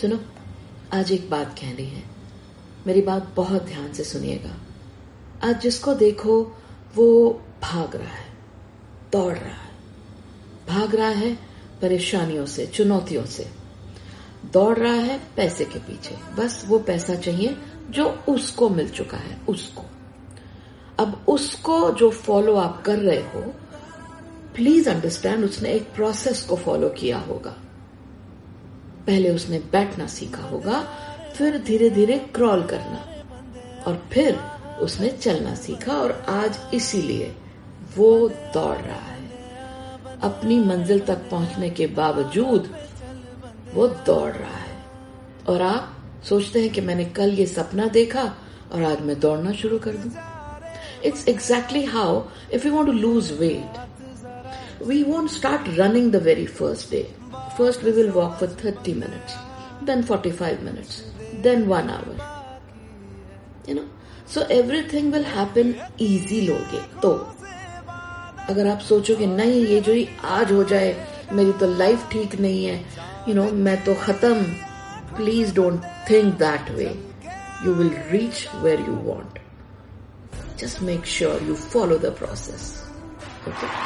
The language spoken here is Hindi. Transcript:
सुनो, आज एक बात कहनी है। मेरी बात बहुत ध्यान से सुनिएगा। आज जिसको देखो, वो भाग रहा है, दौड़ रहा है। भाग रहा है परेशानियों से, चुनौतियों से। दौड़ रहा है पैसे के पीछे। बस वो पैसा चाहिए जो उसको मिल चुका है, उसको। अब उसको जो फॉलो आप कर रहे हो प्लीज़ अंडरस्टैंड उसने एक प्रोसेस को फॉलो किया होगा। पहले उसने बैठना सीखा होगा, फिर धीरे धीरे क्रॉल करना। और फिर उसने चलना सीखा और आज इसीलिए वो दौड़ रहा है। अपनी मंजिल तक पहुँचने के बावजूद वो दौड़ रहा है। और आप सोचते हैं कि मैंने कल ये सपना देखा और आज मैं दौड़ना शुरू कर दूँ। It's exactly how if you want to lose weight we won't start running the very first day first we will walk for thirty minutes then forty five minutes then one hour you know so everything will happen easy लोगे तो अगर आप सोचोगे नहीं ये जो ही आज हो जाए मेरी तो लाइफ ठीक नहीं है यू नो मैं तो खत्म please don't think that way you will reach where you want just make sure you follow the process okay